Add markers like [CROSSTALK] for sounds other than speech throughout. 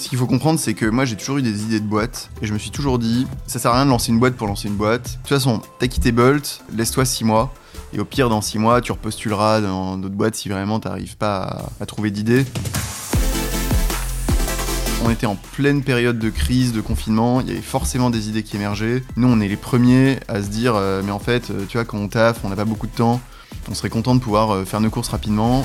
Ce qu'il faut comprendre, c'est que moi j'ai toujours eu des idées de boîte et je me suis toujours dit, ça sert à rien de lancer une boîte pour lancer une boîte. De toute façon, t'as quitté Bolt, laisse-toi 6 mois. Et au pire, dans 6 mois, tu repostuleras dans d'autres boîtes si vraiment t'arrives pas à, trouver d'idées. On était en pleine période de crise, de confinement, il y avait forcément des idées qui émergeaient. Nous, on est les premiers à se dire, euh, mais en fait, euh, tu vois, quand on taffe, on n'a pas beaucoup de temps, on serait content de pouvoir euh, faire nos courses rapidement.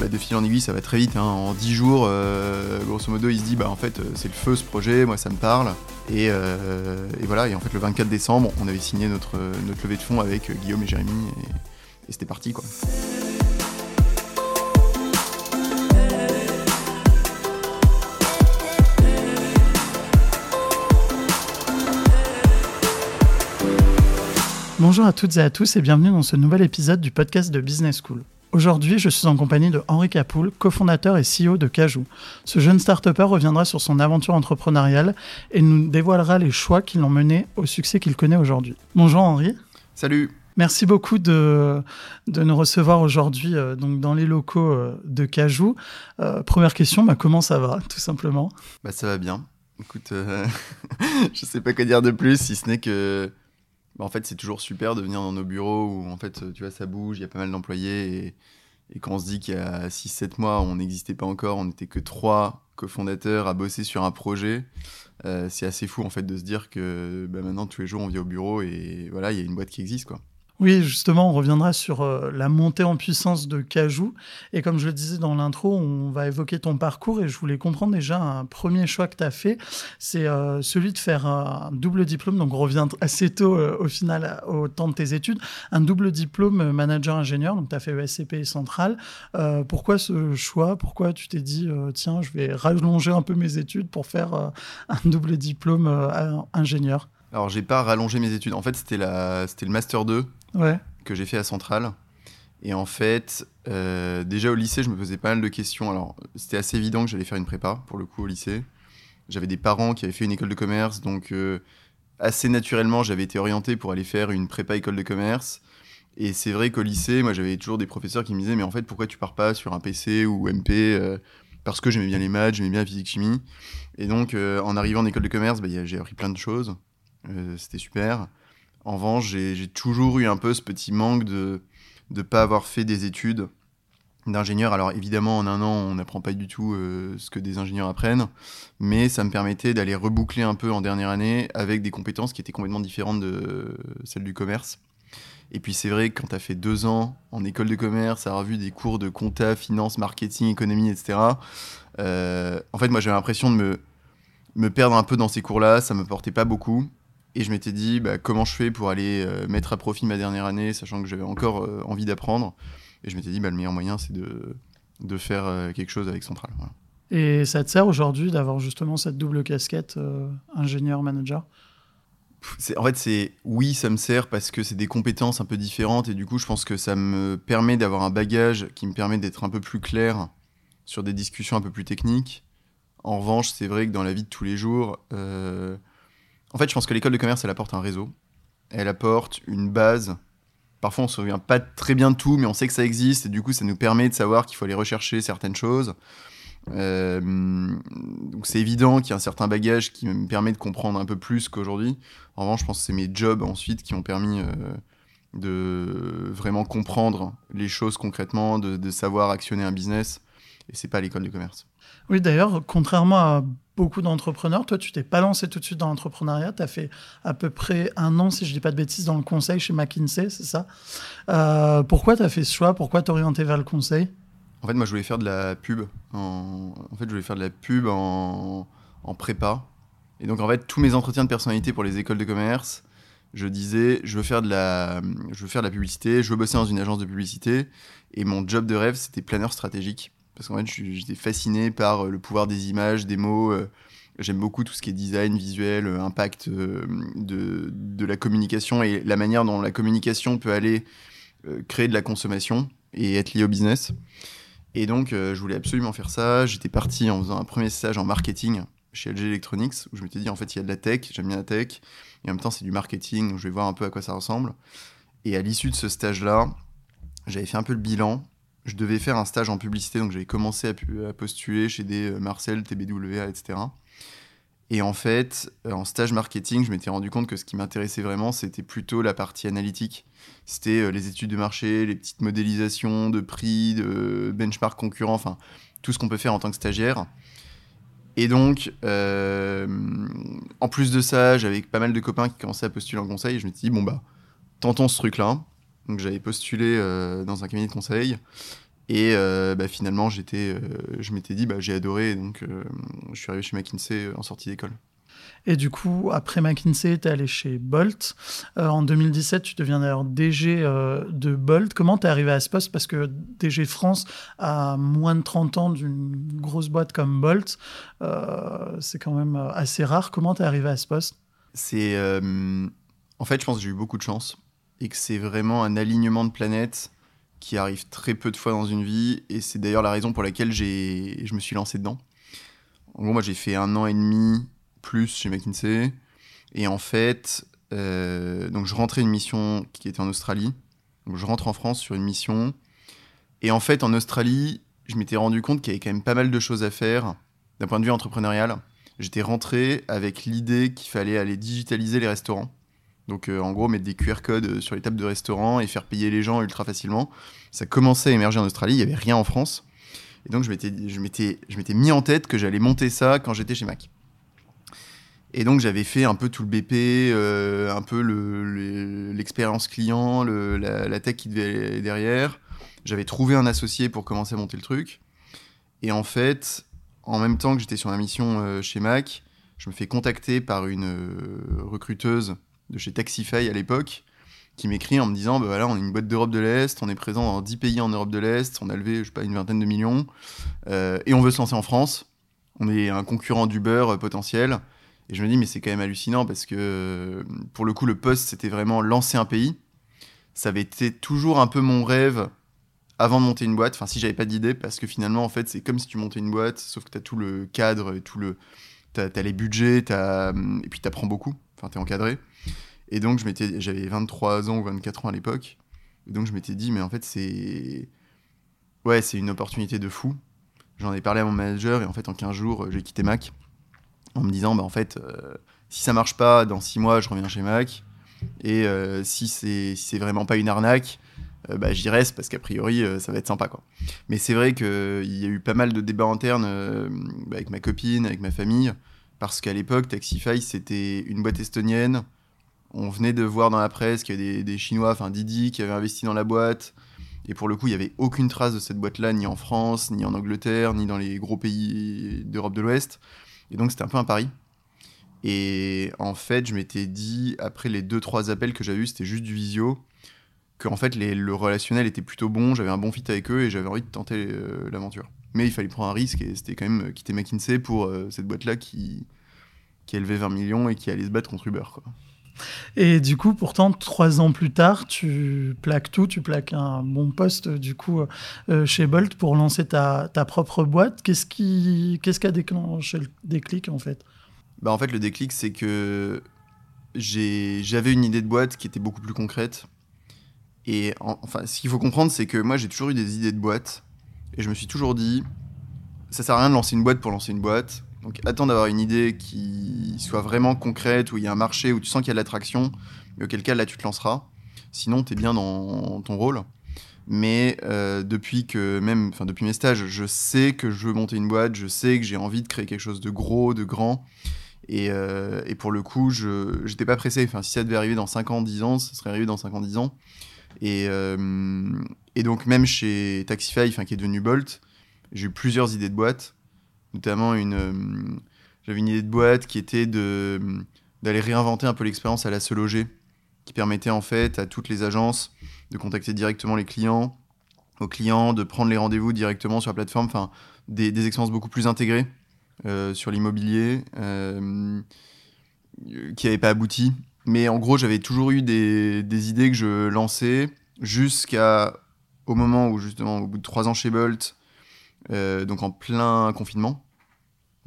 Bah, de fil en aiguille, ça va très vite. hein. En 10 jours, euh, grosso modo, il se dit, bah en fait, euh, c'est le feu ce projet, moi ça me parle. Et, euh, voilà, et en fait, le 24 décembre, on avait signé notre, levée de fonds avec euh, Guillaume et Jérémy, et, et c'était parti quoi. Bonjour à toutes et à tous et bienvenue dans ce nouvel épisode du podcast de Business School. Aujourd'hui, je suis en compagnie de Henri Capoul, cofondateur et CEO de Cajou. Ce jeune start reviendra sur son aventure entrepreneuriale et nous dévoilera les choix qui l'ont mené au succès qu'il connaît aujourd'hui. Bonjour Henri. Salut Merci beaucoup de, de nous recevoir aujourd'hui euh, donc dans les locaux euh, de Cajou. Euh, première question, bah, comment ça va tout simplement? Bah ça va bien. Écoute, [LAUGHS] je sais pas quoi dire de plus, si ce n'est que en fait c'est toujours super de venir dans nos bureaux où en fait tu vois ça bouge, il y a pas mal d'employés et, et quand on se dit qu'il y a 6-7 mois on n'existait pas encore, on n'était que trois cofondateurs à bosser sur un projet, euh, c'est assez fou en fait de se dire que bah, maintenant tous les jours on vient au bureau et voilà il y a une boîte qui existe quoi. Oui, justement, on reviendra sur euh, la montée en puissance de Cajou. Et comme je le disais dans l'intro, on va évoquer ton parcours et je voulais comprendre déjà un premier choix que tu as fait, c'est euh, celui de faire un double diplôme. Donc on revient assez tôt euh, au final au temps de tes études, un double diplôme euh, manager-ingénieur. Donc tu as fait ESCP et Centrale. Euh, pourquoi ce choix? Pourquoi tu t'es dit, euh, tiens, je vais rallonger un peu mes études pour faire euh, un double diplôme euh, ingénieur? Alors j'ai pas rallongé mes études, en fait c'était le master 2 Que j'ai fait à Centrale. Et en fait, euh, déjà au lycée, je me posais pas mal de questions. Alors, c'était assez évident que j'allais faire une prépa, pour le coup, au lycée. J'avais des parents qui avaient fait une école de commerce, donc euh, assez naturellement, j'avais été orienté pour aller faire une prépa école de commerce. Et c'est vrai qu'au lycée, moi, j'avais toujours des professeurs qui me disaient, mais en fait, pourquoi tu pars pas sur un PC ou MP euh, Parce que j'aimais bien les maths, j'aimais bien la physique-chimie. Et donc, en arrivant en école de commerce, bah, j'ai appris plein de choses. C'était super. En revanche, j'ai toujours eu un peu ce petit manque de ne pas avoir fait des études d'ingénieur. Alors évidemment, en un an, on n'apprend pas du tout euh, ce que des ingénieurs apprennent, mais ça me permettait d'aller reboucler un peu en dernière année avec des compétences qui étaient complètement différentes de celles du commerce. Et puis c'est vrai que quand tu as fait deux ans en école de commerce, avoir vu des cours de compta, finance, marketing, économie, etc., euh, en fait, moi j'avais l'impression de me, me perdre un peu dans ces cours-là, ça me portait pas beaucoup. Et je m'étais dit, bah, comment je fais pour aller euh, mettre à profit ma dernière année, sachant que j'avais encore euh, envie d'apprendre. Et je m'étais dit, bah, le meilleur moyen, c'est de, de faire euh, quelque chose avec Central. Voilà. Et ça te sert aujourd'hui d'avoir justement cette double casquette ingénieur-manager En fait, c'est oui, ça me sert parce que c'est des compétences un peu différentes et du coup, je pense que ça me permet d'avoir un bagage qui me permet d'être un peu plus clair sur des discussions un peu plus techniques. En revanche, c'est vrai que dans la vie de tous les jours, euh, en fait, je pense que l'école de commerce, elle apporte un réseau, elle apporte une base. Parfois, on se souvient pas très bien de tout, mais on sait que ça existe et du coup, ça nous permet de savoir qu'il faut aller rechercher certaines choses. Euh, donc c'est évident qu'il y a un certain bagage qui me permet de comprendre un peu plus qu'aujourd'hui. En revanche, je pense que c'est mes jobs ensuite qui ont permis euh, de vraiment comprendre les choses concrètement, de, de savoir actionner un business. Et c'est pas l'école de commerce. Oui, d'ailleurs, contrairement à beaucoup d'entrepreneurs, toi, tu t'es pas lancé tout de suite dans l'entrepreneuriat. Tu as fait à peu près un an, si je dis pas de bêtises, dans le conseil chez McKinsey, c'est ça? Euh, Pourquoi tu as fait ce choix? Pourquoi t'orienter vers le conseil? En fait, moi, je voulais faire de la pub. En, fait, je voulais faire de la pub en, en prépa. Et donc, en fait, tous mes entretiens de personnalité pour les écoles de commerce, je disais, je veux faire de la, je veux faire de la publicité, je veux bosser dans une agence de publicité. Et mon job de rêve, c'était planeur stratégique. Parce qu'en fait, j'étais fasciné par euh, le pouvoir des images, des mots. euh, J'aime beaucoup tout ce qui est design, visuel, euh, impact de, la communication et la manière dont la communication peut aller créer de la consommation et être liée au business. Et donc, je voulais absolument faire ça. J'étais parti en faisant un premier stage en marketing chez LG Electronics, où je m'étais dit, en fait, il y a de la tech, j'aime bien la tech, et en même temps, c'est du marketing, je vais voir un peu à quoi ça ressemble. Et à l'issue de ce stage-là, j'avais fait un peu le bilan. Je devais faire un stage en publicité, donc j'avais commencé à, postuler chez des Marcel, TBWA, etc. Et en fait, en stage marketing, je m'étais rendu compte que ce qui m'intéressait vraiment, c'était plutôt la partie analytique. C'était les études de marché, les petites modélisations de prix, de benchmark concurrents, enfin, tout ce qu'on peut faire en tant que stagiaire. Et donc, euh, en plus de ça, j'avais pas mal de copains qui commençaient à postuler en conseil. Et je me suis dit, bon, bah, tentons ce truc-là. Donc, j'avais postulé euh, dans un cabinet de conseil. Et euh, bah, finalement, j'étais, je m'étais dit, bah, j'ai adoré. Donc, je suis arrivé chez McKinsey en sortie d'école. Et du coup, après McKinsey, tu es allé chez Bolt. Euh, en 2017, tu deviens d'ailleurs DG euh, de Bolt. Comment tu es arrivé à ce poste? Parce que DG France, a moins de 30 ans d'une grosse boîte comme Bolt, euh, c'est quand même assez rare. Comment tu es arrivé à ce poste? C'est. En fait, je pense que j'ai eu beaucoup de chance et que c'est vraiment un alignement de planètes qui arrive très peu de fois dans une vie. Et c'est d'ailleurs la raison pour laquelle je me suis lancé dedans. En gros, moi, j'ai fait un an et demi plus chez McKinsey. Et en fait, euh, donc je rentrais une mission qui était en Australie. Je rentre en France sur une mission. Et en fait, en Australie, je m'étais rendu compte qu'il y avait quand même pas mal de choses à faire d'un point de vue entrepreneurial. J'étais rentré avec l'idée qu'il fallait aller digitaliser les restaurants. Donc euh, en gros, mettre des QR codes euh, sur les tables de restaurants et faire payer les gens ultra facilement. Ça commençait à émerger en Australie, il n'y avait rien en France. Et donc je m'étais, mis en tête que j'allais monter ça quand j'étais chez Mac. Et donc j'avais fait un peu tout le BP, euh, un peu l'expérience client, la, tech qui devait aller derrière. J'avais trouvé un associé pour commencer à monter le truc. Et en fait, en même temps que j'étais sur ma mission chez Mac, je me fais contacter par une recruteuse de chez Taxify à l'époque qui m'écrit en me disant bah voilà, on est une boîte d'Europe de l'Est, on est présent dans 10 pays en Europe de l'Est, on a levé, je sais pas, une vingtaine de millions, et on veut se lancer en France. On est un concurrent d'Uber potentiel. Et je me dis, mais c'est quand même hallucinant parce que pour le coup, le poste, c'était vraiment lancer un pays. Ça avait été toujours un peu mon rêve avant de monter une boîte. Enfin, si j'avais pas d'idée, parce que finalement, en fait, c'est comme si tu montais une boîte, sauf que tu as tout le cadre, tout le. Tu as, les budgets, as, et puis tu apprends beaucoup. Enfin, tu es encadré. Et donc, j'avais 23 ans ou 24 ans à l'époque. Et donc, je m'étais dit, mais en fait, c'est. Ouais, c'est une opportunité de fou. J'en ai parlé à mon manager, et en fait, en 15 jours, j'ai quitté Mac en me disant, bah, en fait, euh, si ça marche pas, dans six mois, je reviens chez Mac. Et euh, si c'est si vraiment pas une arnaque, euh, bah, j'y reste parce qu'a priori, ça va être sympa. Quoi. Mais c'est vrai qu'il y a eu pas mal de débats internes bah, avec ma copine, avec ma famille, parce qu'à l'époque, Taxify, c'était une boîte estonienne. On venait de voir dans la presse qu'il y avait des, Chinois, enfin Didi, qui avaient investi dans la boîte. Et pour le coup, il n'y avait aucune trace de cette boîte-là, ni en France, ni en Angleterre, ni dans les gros pays d'Europe de l'Ouest. Et donc, c'était un peu un pari. Et en fait, je m'étais dit, après les deux trois appels que j'avais eu, c'était juste du visio, que en fait, le relationnel était plutôt bon, j'avais un bon fit avec eux et j'avais envie de tenter euh, l'aventure. Mais il fallait prendre un risque et c'était quand même quitter McKinsey pour euh, cette boîte-là qui, qui élevait 20 millions et qui allait se battre contre Uber. Quoi. Et du coup, pourtant, trois ans plus tard, tu plaques tout, tu plaques un bon poste du coup euh, chez Bolt pour lancer ta, ta propre boîte. Qu'est-ce qui, qu'est-ce qui a déclenché le déclic en fait? Bah en fait, le déclic, c'est que j'avais une idée de boîte qui était beaucoup plus concrète. Et enfin, ce qu'il faut comprendre, c'est que moi, j'ai toujours eu des idées de boîte. Et je me suis toujours dit, ça sert à rien de lancer une boîte pour lancer une boîte. Donc attends d'avoir une idée qui soit vraiment concrète, où il y a un marché, où tu sens qu'il y a de l'attraction, mais auquel cas là tu te lanceras. Sinon, tu es bien dans ton rôle. Mais euh, depuis que même, enfin depuis mes stages, je sais que je veux monter une boîte, je sais que j'ai envie de créer quelque chose de gros, de grand. Et, euh, pour le coup, je n'étais pas pressé. Enfin, si ça devait arriver dans 5 ans, 10 ans, ça serait arrivé dans 5 ans, 10 ans. Et, euh, et donc même chez Taxify, qui est devenu Bolt, j'ai eu plusieurs idées de boîte notamment une, euh, j'avais une idée de boîte qui était de d'aller réinventer un peu l'expérience à la se loger, qui permettait en fait à toutes les agences de contacter directement les clients, aux clients de prendre les rendez-vous directement sur la plateforme, enfin des, des, expériences beaucoup plus intégrées euh, sur l'immobilier, euh, qui n'avaient pas abouti. Mais en gros, j'avais toujours eu des, des, idées que je lançais jusqu'à au moment où justement, au bout de trois ans chez Bolt, donc en plein confinement,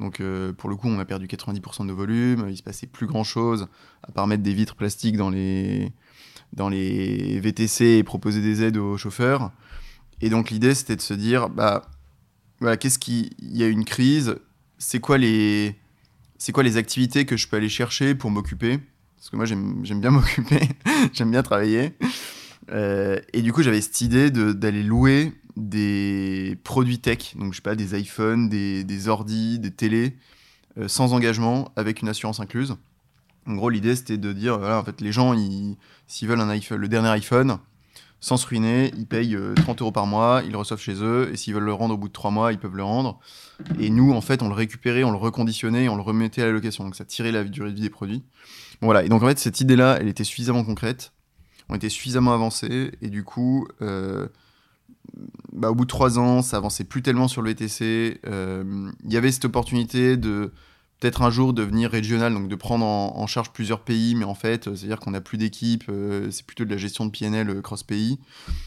donc euh, pour le coup, on a perdu 90% de nos volumes, il se passait plus grand-chose, à part mettre des vitres plastiques dans les, dans les VTC et proposer des aides aux chauffeurs. Et donc l'idée, c'était de se dire, bah, voilà, qu'est-ce qui, il y a une crise, c'est quoi les, c'est quoi les activités que je peux aller chercher pour m'occuper? Parce que moi, j'aime bien [LAUGHS] m'occuper, j'aime bien travailler. Euh, et du coup, j'avais cette idée d'aller louer des produits tech, donc je sais pas, des iPhones, des, des ordis, des télés, euh, sans engagement, avec une assurance incluse. En gros, l'idée, c'était de dire, voilà, en fait, les gens, s'ils veulent un iPhone, le dernier iPhone, sans se ruiner, ils payent 30 euh, euros par mois, ils le reçoivent chez eux, et s'ils veulent le rendre au bout de 3 mois, ils peuvent le rendre. Et nous, en fait, on le récupérait, on le reconditionnait, on le remettait à la location. Donc ça tirait la durée de vie des produits. voilà, et donc en fait, cette idée-là, elle était suffisamment concrète, on était suffisamment avancés, et du coup, euh, bah, au bout de 3 ans, ça avançait plus tellement sur le VTC. Euh, il y avait cette opportunité de peut-être un jour devenir régional, donc de prendre en, charge plusieurs pays, mais en fait, c'est-à-dire qu'on n'a plus d'équipe, euh, c'est plutôt de la gestion de PNL euh, cross-pays.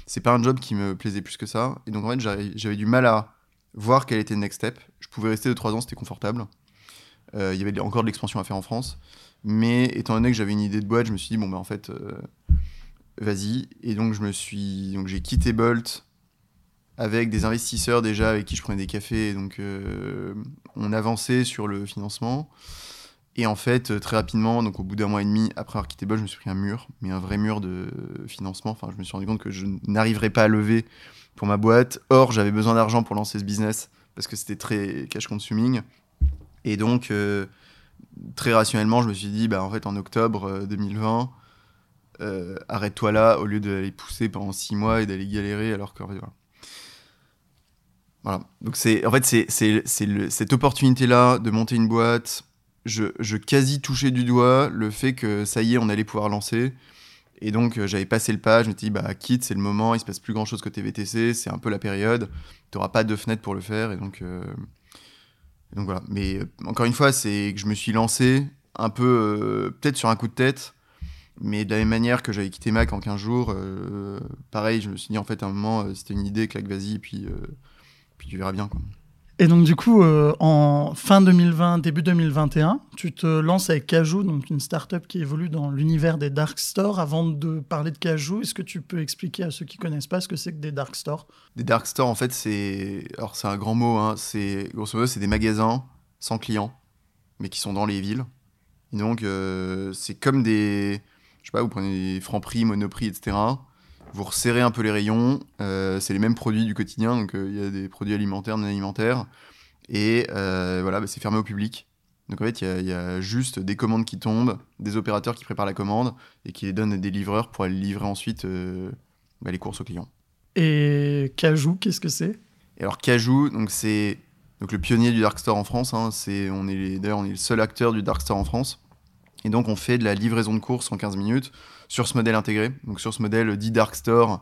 C'est pas un job qui me plaisait plus que ça. Et donc en fait, j'avais du mal à voir quel était le next step. Je pouvais rester de 3 ans, c'était confortable. Euh, il y avait encore de l'expansion à faire en France. Mais étant donné que j'avais une idée de boîte, je me suis dit, bon, bah en fait, vas-y. Et donc, je me suis. Donc, j'ai quitté Bolt avec des investisseurs déjà avec qui je prenais des cafés. Donc, euh, on avançait sur le financement. Et en fait, euh, très rapidement, donc au bout d'un mois et demi après avoir quitté Bolt, je me suis pris un mur, mais un vrai mur de financement. Enfin, je me suis rendu compte que je n'arriverais pas à lever pour ma boîte. Or, j'avais besoin d'argent pour lancer ce business parce que c'était très cash consuming. Et donc, euh, très rationnellement, je me suis dit, bah, en fait, en octobre 2020, arrête-toi là au lieu d'aller pousser pendant six mois et d'aller galérer alors que. Voilà. Donc c'est en fait c'est cette opportunité là de monter une boîte. Je, quasi touchais du doigt le fait que ça y est on allait pouvoir lancer. Et donc euh, j'avais passé le pas, je me suis dit bah quitte c'est le moment, il se passe plus grand chose côté VTC, c'est un peu la période, tu n'auras pas de fenêtre pour le faire et donc euh, donc voilà. Mais euh, encore une fois c'est que je me suis lancé un peu peut-être sur un coup de tête. Mais de la même manière que j'avais quitté Mac en 15 jours, pareil, je me suis dit en fait à un moment, c'était une idée, claque, vas-y, puis tu verras bien. Quoi. Et donc, du coup, euh, en fin 2020, début 2021, tu te lances avec Cajou, donc une startup qui évolue dans l'univers des dark stores. Avant de parler de Cajou, est-ce que tu peux expliquer à ceux qui connaissent pas ce que c'est que des dark stores? Des dark stores, en fait, c'est. Alors, c'est un grand mot, hein. c'est. Grosso modo, c'est des magasins sans clients, mais qui sont dans les villes. Et donc, euh, c'est comme des. Je sais pas, vous prenez des Franprix, Monoprix, etc vous resserrez un peu les rayons. Euh, c'est les mêmes produits du quotidien, donc euh, il y a des produits alimentaires, non alimentaires. Et euh, voilà, bah, c'est fermé au public. Donc en fait, il y, a juste des commandes qui tombent, des opérateurs qui préparent la commande et qui les donnent à des livreurs pour aller livrer ensuite bah, les courses aux clients. Et Cajou, qu'est-ce que c'est? Alors Cajou, donc c'est donc le pionnier du dark store en France. Hein, c'est on est d'ailleurs on est le seul acteur du dark store en France. Et donc on fait de la livraison de courses en 15 minutes sur ce modèle intégré, donc sur ce modèle dit dark store.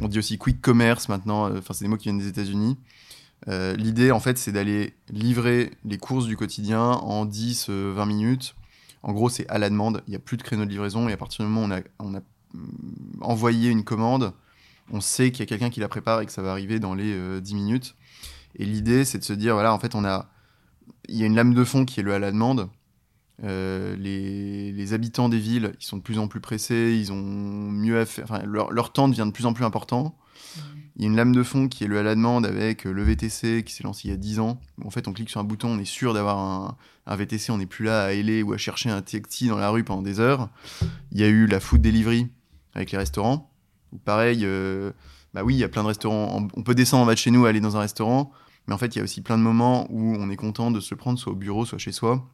On dit aussi quick commerce maintenant, euh, enfin c'est des mots qui viennent des États-Unis. Euh, l'idée en fait c'est d'aller livrer les courses du quotidien en 10-20 euh, minutes. En gros c'est à la demande, il n'y a plus de créneau de livraison et à partir du moment où on a, mm, envoyé une commande, on sait qu'il y a quelqu'un qui la prépare et que ça va arriver dans les 10 minutes. Et l'idée c'est de se dire voilà en fait on a il y a une lame de fond qui est le à la demande euh, les, habitants des villes, ils sont de plus en plus pressés, ils ont mieux à faire. Enfin, leur, temps devient de plus en plus important. Mm. Il y a une lame de fond qui est le à la demande avec euh, le VTC qui s'est lancé il y a 10 ans. En fait, on clique sur un bouton, on est sûr d'avoir un, VTC, on n'est plus là à ailer ou à chercher un taxi dans la rue pendant des heures. Il y a eu la food delivery avec les restaurants. pareil, euh, bah oui, il y a plein de restaurants. On peut descendre en bas de chez nous, aller dans un restaurant, mais en fait, il y a aussi plein de moments où on est content de se prendre soit au bureau, soit chez soi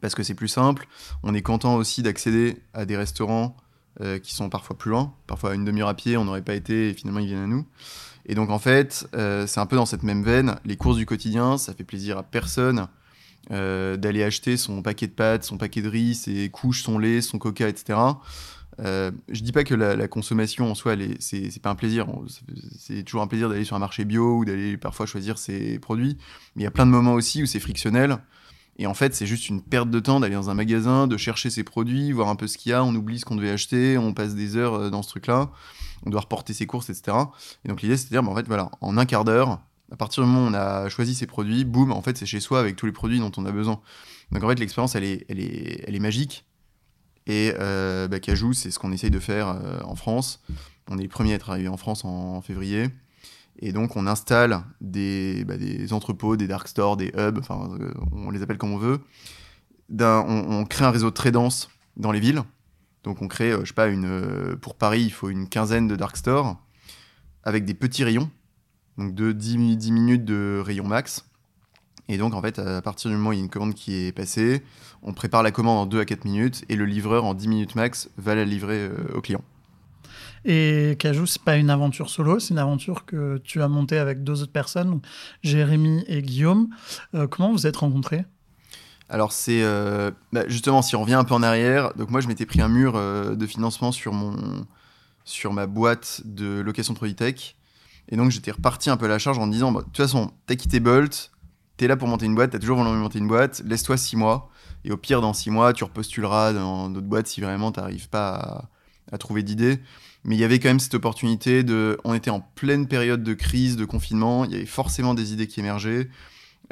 parce que c'est plus simple. On est content aussi d'accéder à des restaurants euh, qui sont parfois plus loin, parfois à une demi-heure à pied, on n'aurait pas été et finalement ils viennent à nous. Et donc en fait, euh, c'est un peu dans cette même veine. Les courses du quotidien, ça fait plaisir à personne euh, d'aller acheter son paquet de pâtes, son paquet de riz, ses couches, son lait, son coca, etc. Euh, je dis pas que la, consommation en soi, c'est pas un plaisir. C'est toujours un plaisir d'aller sur un marché bio ou d'aller parfois choisir ses produits. Mais il y a plein de moments aussi où c'est frictionnel. Et en fait, c'est juste une perte de temps d'aller dans un magasin, de chercher ses produits, voir un peu ce qu'il y a, on oublie ce qu'on devait acheter, on passe des heures euh, dans ce truc-là, on doit reporter ses courses, etc. Et donc l'idée, c'est de dire, bah, en fait, voilà, en un quart d'heure, à partir du moment où on a choisi ses produits, boum, en fait, c'est chez soi avec tous les produits dont on a besoin. Donc en fait, l'expérience, elle est, elle, est, elle est magique. Et euh, bah, Cajou, c'est ce qu'on essaye de faire euh, en France. On est les premiers à être arrivés en France en, février. Et donc, on installe des, bah, des entrepôts, des dark stores, des hubs, enfin, euh, on les appelle comme on veut. On, crée un réseau très dense dans les villes. Donc, on crée, je sais pas, une, pour Paris, il faut une quinzaine de dark stores avec des petits rayons, donc de 10, 10 minutes de rayon max. Et donc, en fait, à partir du moment où il y a une commande qui est passée, on prépare la commande en 2 à 4 minutes et le livreur, en 10 minutes max, va la livrer au client. Et Cajou, c'est pas une aventure solo, c'est une aventure que tu as montée avec deux autres personnes, Jérémy et Guillaume. Euh, comment vous êtes rencontrés? Alors c'est euh, bah, justement si on revient un peu en arrière, donc moi je m'étais pris un mur euh, de financement sur mon sur ma boîte de location de tech et donc j'étais reparti un peu à la charge en me disant bah, de toute façon t'as quitté Bolt, t'es là pour monter une boîte, t'as toujours voulu monter une boîte, laisse-toi six mois et au pire dans six mois tu repostuleras dans d'autres boîtes si vraiment t'arrives pas à, à trouver d'idées. Mais il y avait quand même cette opportunité de. On était en pleine période de crise, de confinement. Il y avait forcément des idées qui émergeaient.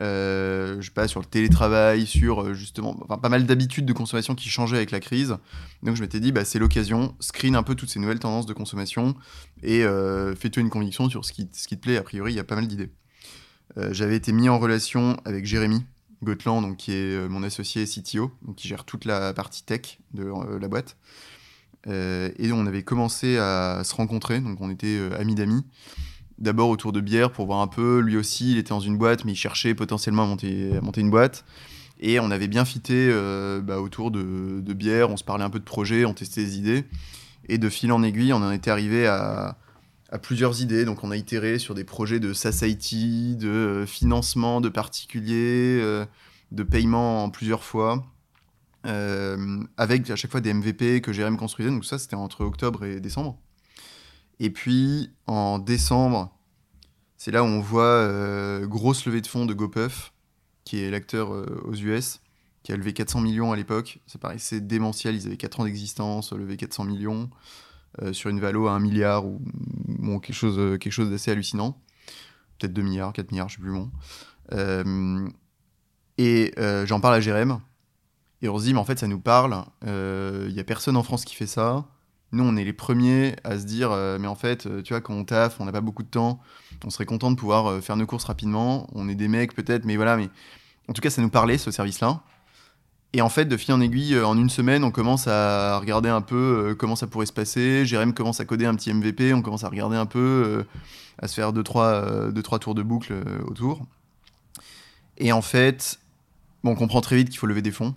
Euh, je sais pas, sur le télétravail, sur euh, justement enfin, pas mal d'habitudes de consommation qui changeaient avec la crise. Donc je m'étais dit, bah, c'est l'occasion, screen un peu toutes ces nouvelles tendances de consommation et euh, fais-toi une conviction sur ce qui, te plaît. A priori, il y a pas mal d'idées. Euh, j'avais été mis en relation avec Jérémy Gotland, donc, qui est mon associé CTO, donc, qui gère toute la partie tech de la boîte. Euh, et on avait commencé à se rencontrer, donc on était euh, amis d'amis. D'abord autour de bière pour voir un peu. Lui aussi, il était dans une boîte, mais il cherchait potentiellement à monter, à monter une boîte. Et on avait bien fité euh, bah, autour de, bière, on se parlait un peu de projets, on testait des idées. Et de fil en aiguille, on en était arrivé à, plusieurs idées. Donc on a itéré sur des projets de SaaS de financement de particuliers, de paiement en plusieurs fois. Euh, avec à chaque fois des MVP que Jérém construisait. Donc ça, c'était entre octobre et décembre. Et puis en décembre, c'est là où on voit euh, grosse levée de fonds de GoPuff, qui est l'acteur euh, aux US, qui a levé 400 millions à l'époque. Ça paraissait démentiel, ils avaient 4 ans d'existence, levé 400 millions sur une valo à 1 milliard ou bon, quelque chose, quelque chose d'assez hallucinant. Peut-être 2 milliards, 4 milliards, je sais plus bon. et j'en parle à Jérém, et on se dit, mais en fait, ça nous parle. Il euh, n'y a personne en France qui fait ça. Nous, on est les premiers à se dire, euh, mais en fait, euh, tu vois, quand on taffe, on n'a pas beaucoup de temps, on serait content de pouvoir faire nos courses rapidement. On est des mecs, peut-être, mais voilà. Mais en tout cas, ça nous parlait, ce service-là. Et en fait, de fil en aiguille, en une semaine, on commence à regarder un peu comment ça pourrait se passer. Jérém commence à coder un petit MVP, on commence à regarder un peu, à se faire deux trois, deux, trois tours de boucle autour. Et en fait, bon, on comprend très vite qu'il faut lever des fonds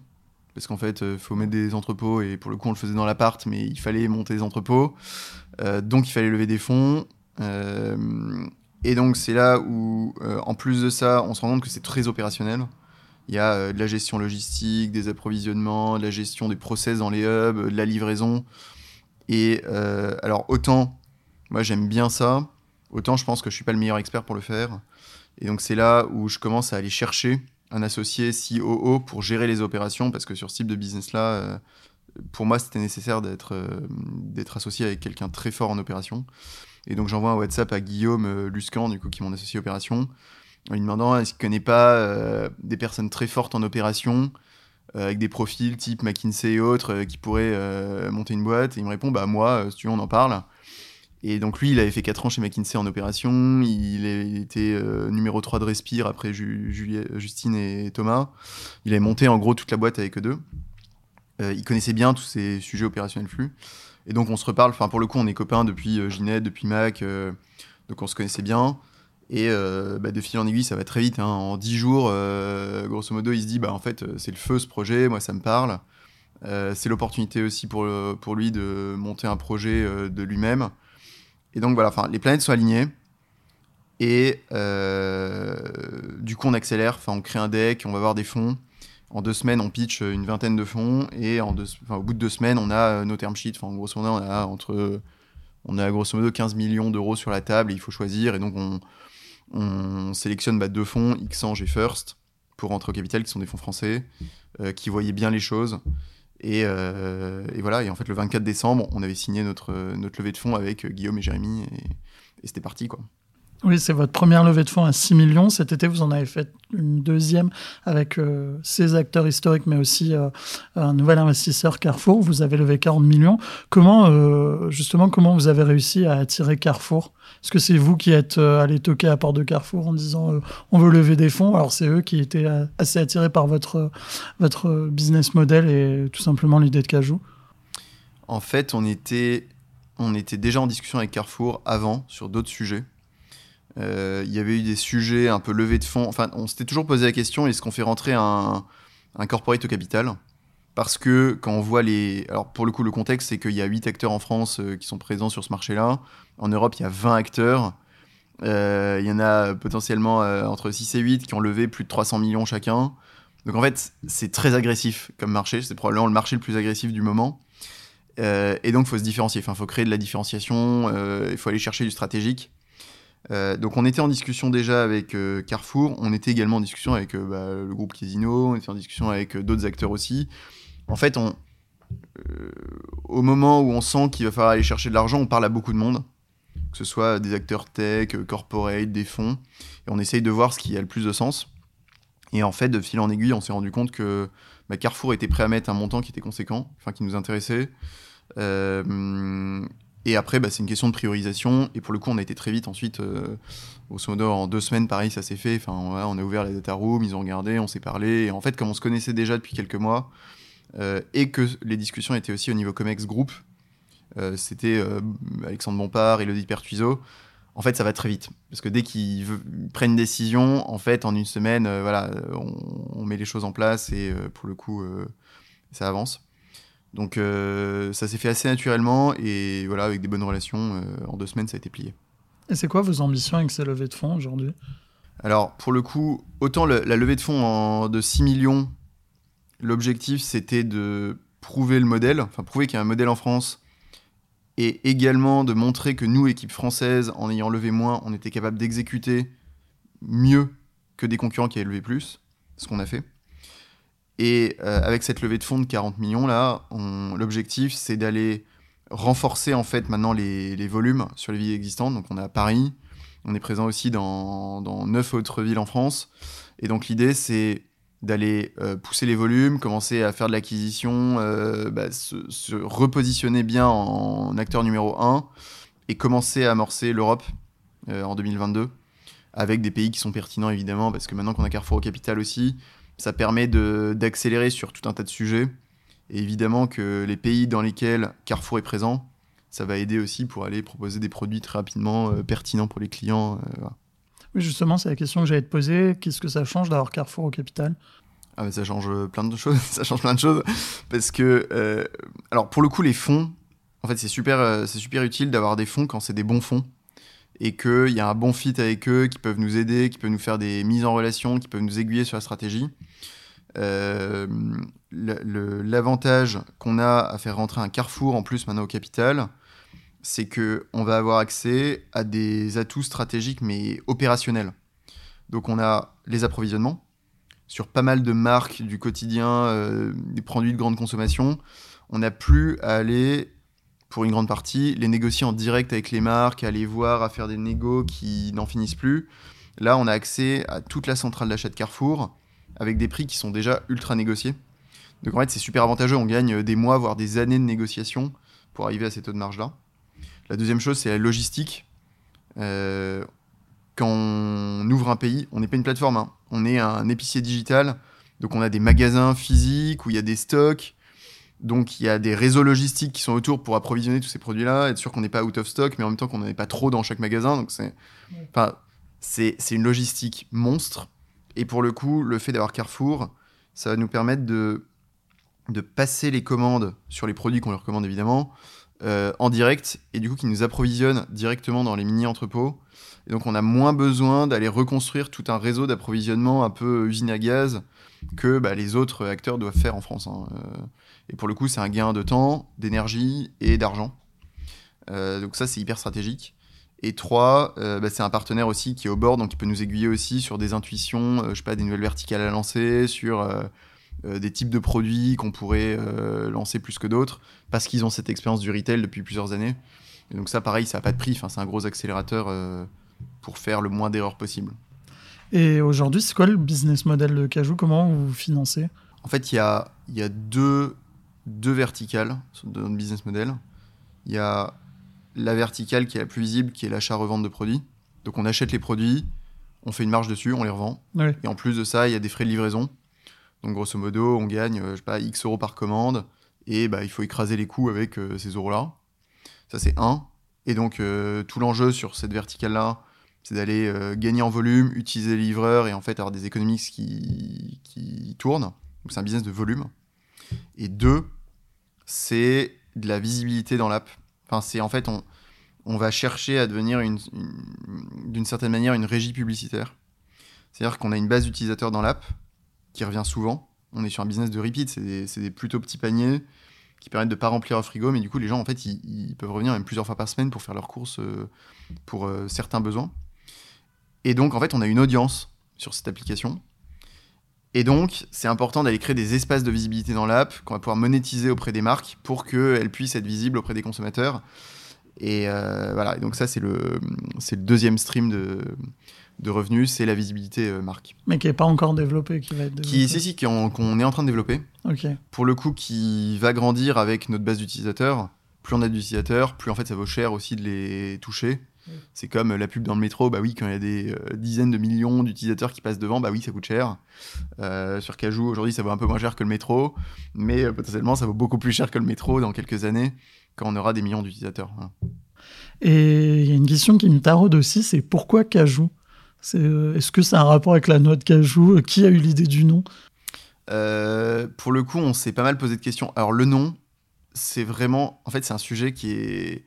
parce qu'en fait, il euh, faut mettre des entrepôts, et pour le coup, on le faisait dans l'appart, mais il fallait monter des entrepôts, euh, donc il fallait lever des fonds. Euh, et donc, c'est là où, en plus de ça, on se rend compte que c'est très opérationnel. Il y a de la gestion logistique, des approvisionnements, de la gestion des process dans les hubs, de la livraison. Et alors, autant, moi j'aime bien ça, autant je pense que je suis pas le meilleur expert pour le faire. Et donc, c'est là où je commence à aller chercher un associé COO pour gérer les opérations, parce que sur ce type de business-là, euh, pour moi, c'était nécessaire d'être euh, d'être associé avec quelqu'un très fort en opération. Et donc j'envoie un WhatsApp à Guillaume euh, Luscan, du coup, qui est mon associé opération, en lui demandant est-ce qu'il connaît pas des personnes très fortes en opération, avec des profils type McKinsey et autres, qui pourraient monter une boîte? Et il me répond bah moi, si tu veux, on en parle. Et donc lui, il avait fait 4 ans chez McKinsey en opération, il, était euh, numéro 3 de Respire après Justine et Thomas. Il avait monté en gros toute la boîte avec eux deux. Euh, il connaissait bien tous ces sujets opérationnels flux. Et donc on se reparle, enfin pour le coup on est copains depuis euh, Ginette, depuis Mac, donc on se connaissait bien. Et bah, de fil en aiguille, ça va très vite. Hein. En 10 jours, grosso modo, il se dit bah, en fait, c'est le feu ce projet, moi ça me parle. c'est l'opportunité aussi pour, pour lui de monter un projet de lui-même. Et donc voilà, les planètes sont alignées. Et euh, du coup, on accélère, on crée un deck, on va voir des fonds. En deux semaines, on pitch une vingtaine de fonds. Et en deux, au bout de deux semaines, on a euh, nos term sheets. Enfin, grosso modo, on a entre. On a grosso modo 15 millions d'euros sur la table et il faut choisir. Et donc, on, on sélectionne bah, deux fonds, Xange et First, pour rentrer au capital, qui sont des fonds français, euh, qui voyaient bien les choses. Euh, et, voilà, et en fait, le 24 décembre, on avait signé notre, notre levée de fonds avec Guillaume et Jérémy, et, c'était parti, quoi. Oui, c'est votre première levée de fonds à 6 millions. Cet été, vous en avez fait une deuxième avec euh, ces acteurs historiques, mais aussi euh, un nouvel investisseur, Carrefour. Vous avez levé 40 millions. Comment, euh, justement, comment vous avez réussi à attirer Carrefour? Est-ce que c'est vous qui êtes allé toquer à la porte de Carrefour en disant on veut lever des fonds? Alors, c'est eux qui étaient assez attirés par votre, votre business model et tout simplement l'idée de Cajou En fait, on était, on était déjà en discussion avec Carrefour avant sur d'autres sujets. Euh, il y avait eu des sujets un peu levés de fonds. Enfin, on s'était toujours posé la question est-ce qu'on fait rentrer un, corporate au capital? Parce que quand on voit les. Alors, pour le coup, le contexte, c'est qu'il y a 8 acteurs en France euh, qui sont présents sur ce marché-là. En Europe, il y a 20 acteurs. Euh, il y en a potentiellement entre 6 et 8 qui ont levé plus de 300 millions chacun. Donc en fait, c'est très agressif comme marché. C'est probablement le marché le plus agressif du moment. et donc, il faut se différencier. Enfin, il faut créer de la différenciation. Il faut aller chercher du stratégique. Euh, donc on était en discussion déjà avec euh, Carrefour, on était également en discussion avec euh, bah, le groupe Casino, on était en discussion avec d'autres acteurs aussi. En fait, au moment où on sent qu'il va falloir aller chercher de l'argent, on parle à beaucoup de monde, que ce soit des acteurs tech, corporate, des fonds, et on essaye de voir ce qui a le plus de sens. Et en fait, de fil en aiguille, on s'est rendu compte que bah, Carrefour était prêt à mettre un montant qui était conséquent, enfin qui nous intéressait. Et après, bah, c'est une question de priorisation. Et pour le coup, on a été très vite ensuite. Euh, au modo, en deux semaines, pareil, ça s'est fait. Enfin, on a ouvert la data room, ils ont regardé, on s'est parlé. Et en fait, comme on se connaissait déjà depuis quelques mois, euh, et que les discussions étaient aussi au niveau Comex Group, euh, c'était Alexandre Bompard, Elodie Pertuiseau. En fait, ça va très vite. Parce que dès qu'ils prennent une décision, en fait, en une semaine, voilà, on, met les choses en place et pour le coup, ça avance. Donc euh, ça s'est fait assez naturellement et voilà, avec des bonnes relations, euh, en deux semaines, ça a été plié. Et c'est quoi vos ambitions avec ces levées de fonds aujourd'hui? Alors pour le coup, autant la levée de fonds de 6 millions, l'objectif c'était de prouver le modèle, enfin prouver qu'il y a un modèle en France et également de montrer que nous, équipe française, en ayant levé moins, on était capable d'exécuter mieux que des concurrents qui avaient levé plus, ce qu'on a fait. Et euh, avec cette levée de fonds de 40 millions là, l'objectif c'est d'aller renforcer en fait maintenant les, volumes sur les villes existantes. Donc on est à Paris, on est présent aussi dans, dans 9 autres villes en France. Et donc l'idée c'est d'aller euh, pousser les volumes, commencer à faire de l'acquisition, euh, bah, se, se, repositionner bien en, en, acteur numéro 1 et commencer à amorcer l'Europe en 2022 avec des pays qui sont pertinents évidemment parce que maintenant qu'on a Carrefour au capital aussi, ça permet d'accélérer sur tout un tas de sujets. Et évidemment que les pays dans lesquels Carrefour est présent, ça va aider aussi pour aller proposer des produits très rapidement euh, pertinents pour les clients. Euh, oui, justement, c'est la question que j'allais te poser. Qu'est-ce que ça change d'avoir Carrefour au capital? Ah mais ça change plein de choses. [LAUGHS] ça change plein de choses parce que, euh, alors pour le coup, les fonds, en fait, c'est super, c'est super utile d'avoir des fonds quand c'est des bons fonds et qu'il y a un bon fit avec eux, qui peuvent nous aider, qui peuvent nous faire des mises en relation, qui peuvent nous aiguiller sur la stratégie. Euh, L'avantage qu'on a à faire rentrer un carrefour en plus maintenant au capital, c'est qu'on va avoir accès à des atouts stratégiques mais opérationnels. Donc on a les approvisionnements sur pas mal de marques du quotidien, euh, des produits de grande consommation. On n'a plus à aller pour une grande partie, les négocier en direct avec les marques, à aller voir, à faire des négos qui n'en finissent plus. Là, on a accès à toute la centrale d'achat de Carrefour avec des prix qui sont déjà ultra négociés. Donc en fait, c'est super avantageux. On gagne des mois, voire des années de négociation pour arriver à ces taux de marge-là. La deuxième chose, c'est la logistique. Euh, quand on ouvre un pays, on n'est pas une plateforme, hein. on est un épicier digital. Donc on a des magasins physiques où il y a des stocks, donc il y a des réseaux logistiques qui sont autour pour approvisionner tous ces produits-là, être sûr qu'on n'est pas out of stock, mais en même temps qu'on n'en ait pas trop dans chaque magasin. Donc c'est, enfin, c'est, une logistique monstre. Et pour le coup, le fait d'avoir Carrefour, ça va nous permettre de, de passer les commandes sur les produits qu'on leur commande évidemment euh, en direct et du coup qui nous approvisionnent directement dans les mini-entrepôts. Et donc on a moins besoin d'aller reconstruire tout un réseau d'approvisionnement un peu usine à gaz que bah, les autres acteurs doivent faire en France. Hein. Euh, et pour le coup, c'est un gain de temps, d'énergie et d'argent. Euh, donc ça, c'est hyper stratégique. Et trois, euh, bah, c'est un partenaire aussi qui est au bord, donc il peut nous aiguiller aussi sur des intuitions, je sais pas, des nouvelles verticales à lancer, sur des types de produits qu'on pourrait lancer plus que d'autres, parce qu'ils ont cette expérience du retail depuis plusieurs années. Et donc ça, pareil, ça n'a pas de prix, enfin, c'est un gros accélérateur pour faire le moins d'erreurs possible. Et aujourd'hui, c'est quoi le business model de Cajou? Comment vous financez? En fait, il y a, y a deux, deux verticales dans notre business model. Il y a la verticale qui est la plus visible, qui est l'achat-revente de produits. Donc on achète les produits, on fait une marge dessus, on les revend. Et en plus de ça, il y a des frais de livraison. Donc grosso modo, on gagne, euh, je sais pas, X euros par commande, et bah, il faut écraser les coûts avec euh, ces euros-là. Ça, c'est un. Et donc, euh, tout l'enjeu sur cette verticale-là, c'est d'aller gagner en volume, utiliser les livreurs et en fait avoir des économies qui, qui tournent. Donc, c'est un business de volume. Et deux, c'est de la visibilité dans l'app. Enfin, c'est en fait, on, on va chercher à devenir une, d'une certaine manière une régie publicitaire. C'est-à-dire qu'on a une base d'utilisateurs dans l'app qui revient souvent. On est sur un business de repeat, c'est des, plutôt petits paniers qui permettent de ne pas remplir un frigo, mais du coup, les gens, en fait, ils, peuvent revenir même plusieurs fois par semaine pour faire leurs courses euh, pour euh, certains besoins. Et donc, en fait, on a une audience sur cette application. Et donc, c'est important d'aller créer des espaces de visibilité dans l'app qu'on va pouvoir monétiser auprès des marques pour qu'elles puissent être visibles auprès des consommateurs. Et euh, voilà, et donc ça, c'est le, le deuxième stream de, de revenus, c'est la visibilité euh, marque. Mais qui n'est pas encore développée, qui va être développée. Qui, si, si, qu'on est en train de développer. Ok. Pour le coup, qui va grandir avec notre base d'utilisateurs. Plus on a d'utilisateurs, plus en fait ça vaut cher aussi de les toucher. C'est comme la pub dans le métro, bah oui, quand il y a des euh, dizaines de millions d'utilisateurs qui passent devant, bah oui, ça coûte cher. Euh, sur Cajou, aujourd'hui, ça vaut un peu moins cher que le métro, mais potentiellement, ça vaut beaucoup plus cher que le métro dans quelques années, quand on aura des millions d'utilisateurs. Et il y a une question qui me taraude aussi, c'est pourquoi Cajou? Euh, est-ce que c'est un rapport avec la noix de cajou? Qui a eu l'idée du nom? Euh, Pour le coup, on s'est pas mal posé de questions. Alors le nom, c'est vraiment, en fait, c'est un sujet qui est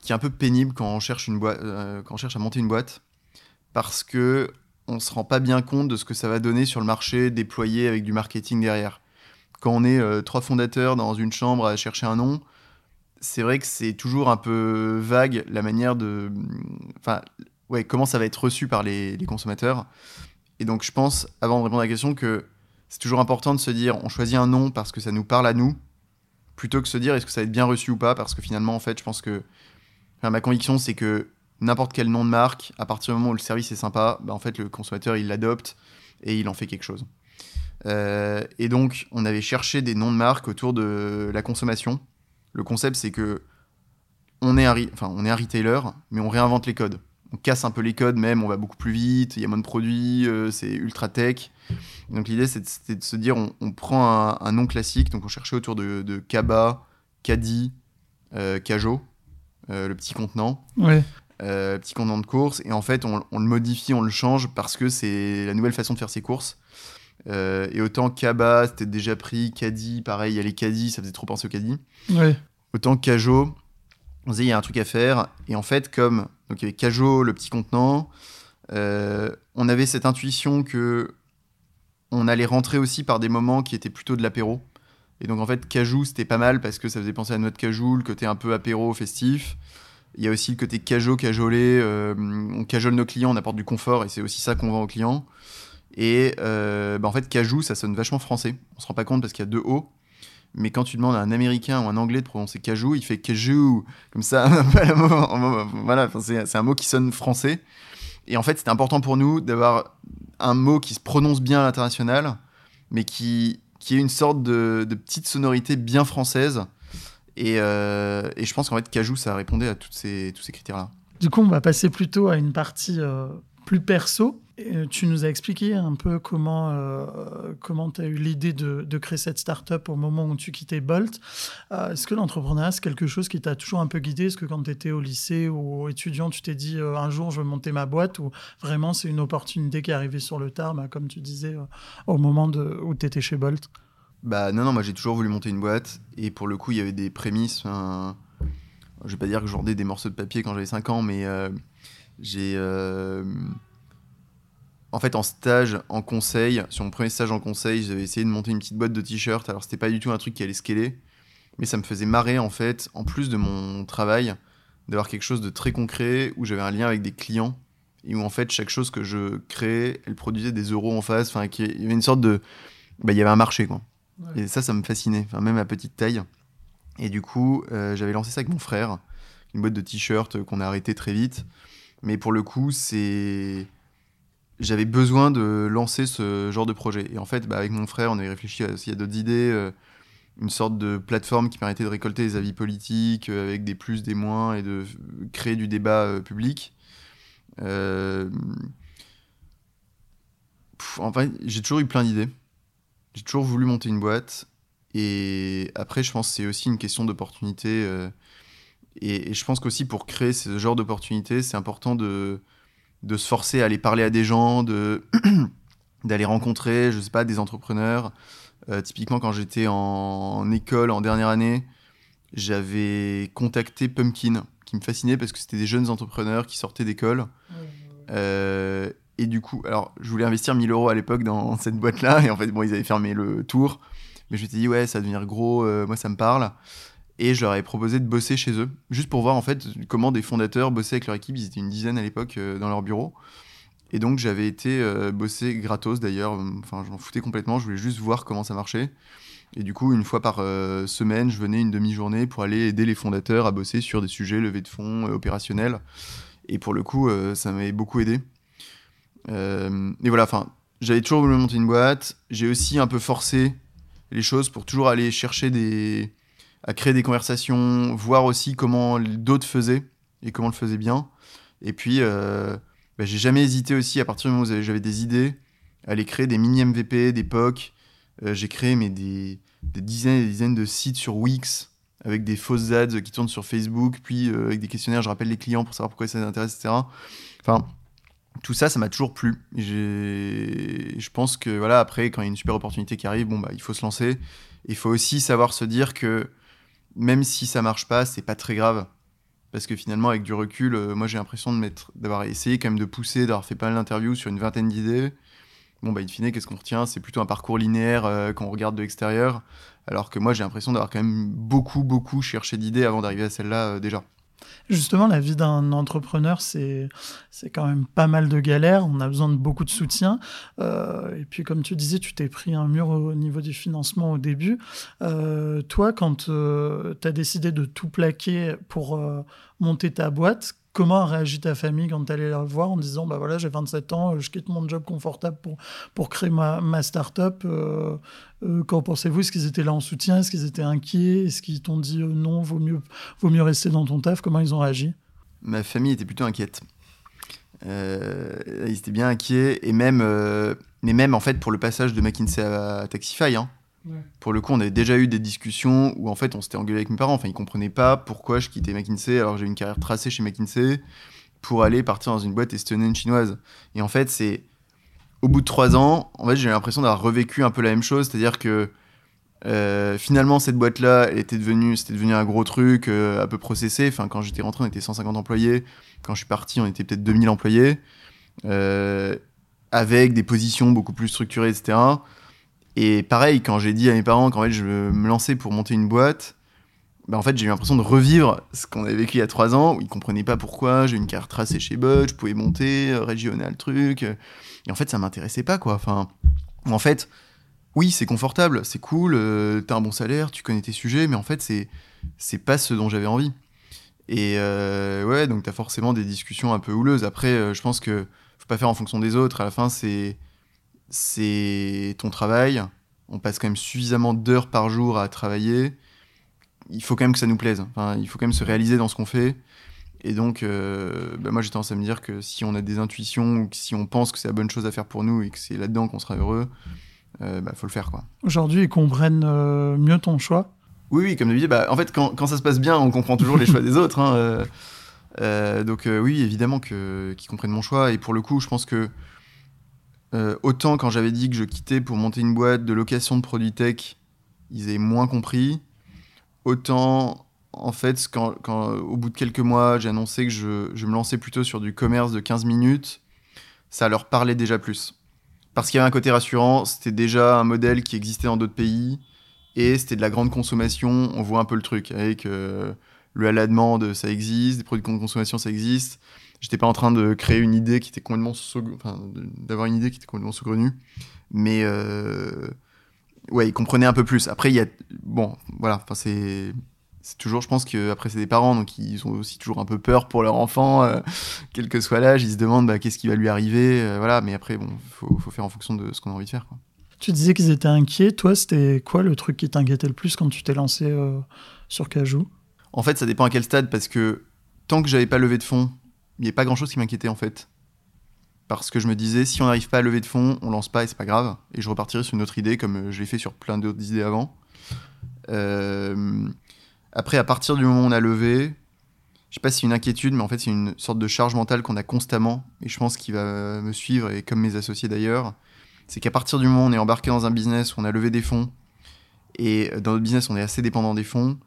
qui est un peu pénible quand on cherche une boîte, euh, quand on cherche à monter une boîte, parce que on se rend pas bien compte de ce que ça va donner sur le marché déployé avec du marketing derrière. Quand on est trois fondateurs dans une chambre à chercher un nom, c'est vrai que c'est toujours un peu vague la manière de, enfin, ouais, comment ça va être reçu par les, consommateurs. Et donc, je pense, avant de répondre à la question, que c'est toujours important de se dire on choisit un nom parce que ça nous parle à nous, plutôt que se dire est-ce que ça va être bien reçu ou pas, parce que finalement, en fait, je pense que. Ma conviction, c'est que n'importe quel nom de marque, à partir du moment où le service est sympa, bah, en fait, le consommateur, il l'adopte et il en fait quelque chose. Euh, et donc, on avait cherché des noms de marque autour de la consommation. Le concept, c'est que on est, un, enfin, retailer, mais on réinvente les codes on casse un peu les codes même, on va beaucoup plus vite, il y a moins de produits, euh, c'est ultra tech. Donc l'idée c'était de se dire on, prend un, nom classique, donc on cherchait autour de, Kaba, Caddy, euh, Cajo, le petit contenant. Ouais. petit contenant de course, et en fait on, le modifie, on le change parce que c'est la nouvelle façon de faire ses courses. et autant Kaba, c'était déjà pris, Caddy, pareil, il y a les Caddy, ça faisait trop penser au Caddy. Ouais. Autant Cajo, on se disait il y a un truc à faire, et en fait comme donc il y avait Cajo, le petit contenant. Euh, on avait cette intuition que on allait rentrer aussi par des moments qui étaient plutôt de l'apéro. Et donc en fait, Cajou, c'était pas mal parce que ça faisait penser à notre Cajou, le côté un peu apéro, festif. Il y a aussi le côté Cajo, cajolé. Euh, on cajole nos clients, on apporte du confort et c'est aussi ça qu'on vend aux clients. Et euh, bah, en fait, Cajou, ça sonne vachement français. On se rend pas compte parce qu'il y a deux O mais quand tu demandes à un américain ou un anglais de prononcer cajou, il fait cajou, comme ça. [LAUGHS] voilà, c'est un mot qui sonne français. Et en fait, c'était important pour nous d'avoir un mot qui se prononce bien à l'international, mais qui, qui est une sorte de, petite sonorité bien française. Euh, et, je pense qu'en fait, cajou, ça répondait à toutes ces, tous ces critères-là. Du coup, on va passer plutôt à une partie euh, plus perso. Euh, tu nous as expliqué un peu comment euh, comment tu as eu l'idée de, créer cette startup au moment où tu quittais Bolt. Euh, est-ce que l'entrepreneuriat, c'est quelque chose qui t'a toujours un peu guidé? Est-ce que quand tu étais au lycée ou étudiant, tu t'es dit un jour je vais monter ma boîte ou vraiment c'est une opportunité qui est arrivée sur le tard, bah, comme tu disais, au moment où tu étais chez Bolt? Bah non, non, moi j'ai toujours voulu monter une boîte et pour le coup il y avait des prémices. Je vais pas dire que je vendais des morceaux de papier quand j'avais 5 ans, mais j'ai en fait, en stage, en conseil, sur mon premier stage en conseil, j'avais essayé de monter une petite boîte de t-shirts. Alors, c'était pas du tout un truc qui allait scaler, mais ça me faisait marrer, en fait, en plus de mon travail, d'avoir quelque chose de très concret où j'avais un lien avec des clients et où, en fait, chaque chose que je créais, elle produisait des euros en face. Enfin, il y avait une sorte de. Bah, il y avait un marché, quoi. Et ça, ça me fascinait, enfin, même à petite taille. Et du coup, euh, j'avais lancé ça avec mon frère, une boîte de t-shirts qu'on a arrêté très vite Mais pour le coup, c'est j'avais besoin de lancer ce genre de projet. Et en fait, bah, avec mon frère, on avait réfléchi à s'il y a d'autres idées, euh, une sorte de plateforme qui permettait de récolter des avis politiques euh, avec des plus, des moins et de créer du débat euh, public. en fait, j'ai toujours eu plein d'idées. J'ai toujours voulu monter une boîte. Et après, je pense que c'est aussi une question d'opportunité. et, et, je pense qu'aussi pour créer ce genre d'opportunité, c'est important de de se forcer à aller parler à des gens, de [CLEARS THROAT] d'aller rencontrer, je sais pas, des entrepreneurs. Euh, typiquement, quand j'étais en, école en dernière année, j'avais contacté Pumpkin, qui me fascinait parce que c'était des jeunes entrepreneurs qui sortaient d'école. Euh, et du coup, alors, je voulais investir 1000 euros à l'époque dans [LAUGHS] cette boîte-là, et en fait, bon, ils avaient fermé le tour. Mais je m'étais dit, ouais, ça va devenir gros, euh, moi, ça me parle et je leur ai proposé de bosser chez eux, juste pour voir en fait comment des fondateurs bossaient avec leur équipe. Ils étaient une dizaine à l'époque euh, dans leur bureau. Et donc j'avais été euh, bosser gratos d'ailleurs, enfin je m'en foutais complètement, je voulais juste voir comment ça marchait. Et du coup, une fois par euh, semaine, je venais une demi-journée pour aller aider les fondateurs à bosser sur des sujets levés de fonds opérationnels. Et pour le coup, ça m'avait beaucoup aidé. et voilà, enfin, j'avais toujours voulu monter une boîte. J'ai aussi un peu forcé les choses pour toujours aller chercher des, à créer des conversations, voir aussi comment d'autres faisaient et comment le faisaient bien. Et puis, euh, bah, j'ai jamais hésité aussi, à partir du moment où j'avais des idées, à aller créer des mini MVP, des POC. Euh, j'ai créé mais des, dizaines et des dizaines de sites sur Wix avec des fausses ads qui tournent sur Facebook, puis euh, avec des questionnaires, je rappelle les clients pour savoir pourquoi ça les intéresse, etc. Enfin, tout ça, ça m'a toujours plu. Je pense que voilà, après, quand il y a une super opportunité qui arrive, bon bah, il faut se lancer. Il faut aussi savoir se dire que même si ça marche pas, c'est pas très grave. Parce que finalement, avec du recul, euh, moi j'ai l'impression d'avoir essayé quand même de pousser, d'avoir fait pas mal d'interviews sur une vingtaine d'idées. Bon, bah, in fine, qu'est-ce qu'on retient? C'est plutôt un parcours linéaire euh, qu'on regarde de l'extérieur. Alors que moi, j'ai l'impression d'avoir quand même beaucoup, beaucoup cherché d'idées avant d'arriver à celle-là euh, déjà. Justement, la vie d'un entrepreneur, c'est quand même pas mal de galères. On a besoin de beaucoup de soutien. Euh, et puis, comme tu disais, tu t'es pris un mur au niveau du financement au début. Euh, toi, quand euh, tu as décidé de tout plaquer pour monter ta boîte, Comment a réagi ta famille quand tu allais la voir en disant bah voilà j'ai 27 ans, je quitte mon job confortable pour, pour créer ma, ma start-up. Euh, euh, Qu'en pensez-vous? Est-ce qu'ils étaient là en soutien? Est-ce qu'ils étaient inquiets? Est-ce qu'ils t'ont dit euh, non, vaut mieux, vaut mieux rester dans ton taf? Comment ils ont réagi? Ma famille était plutôt inquiète. ils étaient bien inquiets et même, mais même en fait pour le passage de McKinsey à Taxify, hein, pour le coup, on avait déjà eu des discussions où en fait on s'était engueulé avec mes parents. Enfin, ils comprenaient pas pourquoi je quittais McKinsey alors j'ai une carrière tracée chez McKinsey pour aller partir dans une boîte estonienne chinoise. Et en fait, c'est au bout de trois ans, en fait, j'ai l'impression d'avoir revécu un peu la même chose, c'est-à-dire que euh, finalement cette boîte-là, était devenue, c'était devenu un gros truc, euh, un peu processé. Enfin, quand j'étais rentré, on était 150 employés. Quand je suis parti, on était peut-être 2000 employés, euh, avec des positions beaucoup plus structurées, etc. Et pareil, quand j'ai dit à mes parents qu'en fait je me lancer pour monter une boîte, bah en fait j'ai eu l'impression de revivre ce qu'on avait vécu il y a trois ans, où ils comprenaient pas pourquoi, j'ai une carte tracée chez Bud, je pouvais monter, euh, régional truc. Euh, et en fait ça m'intéressait pas quoi. Enfin, en fait, oui c'est confortable, c'est cool, euh, t'as un bon salaire, tu connais tes sujets, mais en fait c'est c'est pas ce dont j'avais envie. Et ouais, donc t'as forcément des discussions un peu houleuses. Après, je pense que faut pas faire en fonction des autres. À la fin, c'est c'est ton travail. On passe quand même suffisamment d'heures par jour à travailler. Il faut quand même que ça nous plaise. il faut quand même se réaliser dans ce qu'on fait. Et donc, euh, bah, moi, j'ai tendance à me dire que si on a des intuitions ou que si on pense que c'est la bonne chose à faire pour nous et que c'est là-dedans qu'on sera heureux, il euh, bah, faut le faire. quoi. Aujourd'hui, ils comprennent euh, mieux ton choix Oui, oui, comme d'habitude. Bah, en fait, quand, ça se passe bien, on comprend toujours les choix des autres. Hein, donc, oui, évidemment qu'ils comprennent mon choix. Et pour le coup, je pense que euh, autant quand j'avais dit que je quittais pour monter une boîte de location de produits tech, ils avaient moins compris. Autant, en fait, quand, au bout de quelques mois, j'ai annoncé que je, je, me lançais plutôt sur du commerce de 15 minutes, ça leur parlait déjà plus. Parce qu'il y avait un côté rassurant, c'était déjà un modèle qui existait dans d'autres pays, et c'était de la grande consommation, on voit un peu le truc, avec euh, le à la demande, ça existe, des produits de consommation, ça existe j'étais pas en train de créer une idée qui était complètement enfin, d'avoir une idée qui était complètement saugrenue mais euh, ouais il comprenait un peu plus après il y a bon voilà enfin c'est c'est toujours, je pense qu'après, c'est des parents, donc ils ont aussi toujours un peu peur pour leur enfant, euh, quel que soit l'âge. Ils se demandent bah, qu'est-ce qui va lui arriver. euh, voilà, mais après, bon, faut, faut faire en fonction de ce qu'on a envie de faire. Quoi. Tu disais qu'ils étaient inquiets. Toi, c'était quoi le truc qui t'inquiétait le plus quand tu t'es lancé euh, sur Cajou? En fait, ça dépend à quel stade, parce que tant que j'avais pas levé de fonds, n'y avait pas grand chose qui m'inquiétait en fait. Parce que je me disais, si on n'arrive pas à lever de fonds, on lance pas et c'est pas grave. Et je repartirai sur une autre idée, comme euh, je l'ai fait sur plein d'autres idées avant. Euh, Après, à partir du moment où on a levé, je sais pas si c'est une inquiétude, mais en fait, c'est une sorte de charge mentale qu'on a constamment. Et je pense qu'il va me suivre, et comme mes associés d'ailleurs. C'est qu'à partir du moment où on est embarqué dans un business, où on a levé des fonds, et dans notre business, on est assez dépendant des fonds,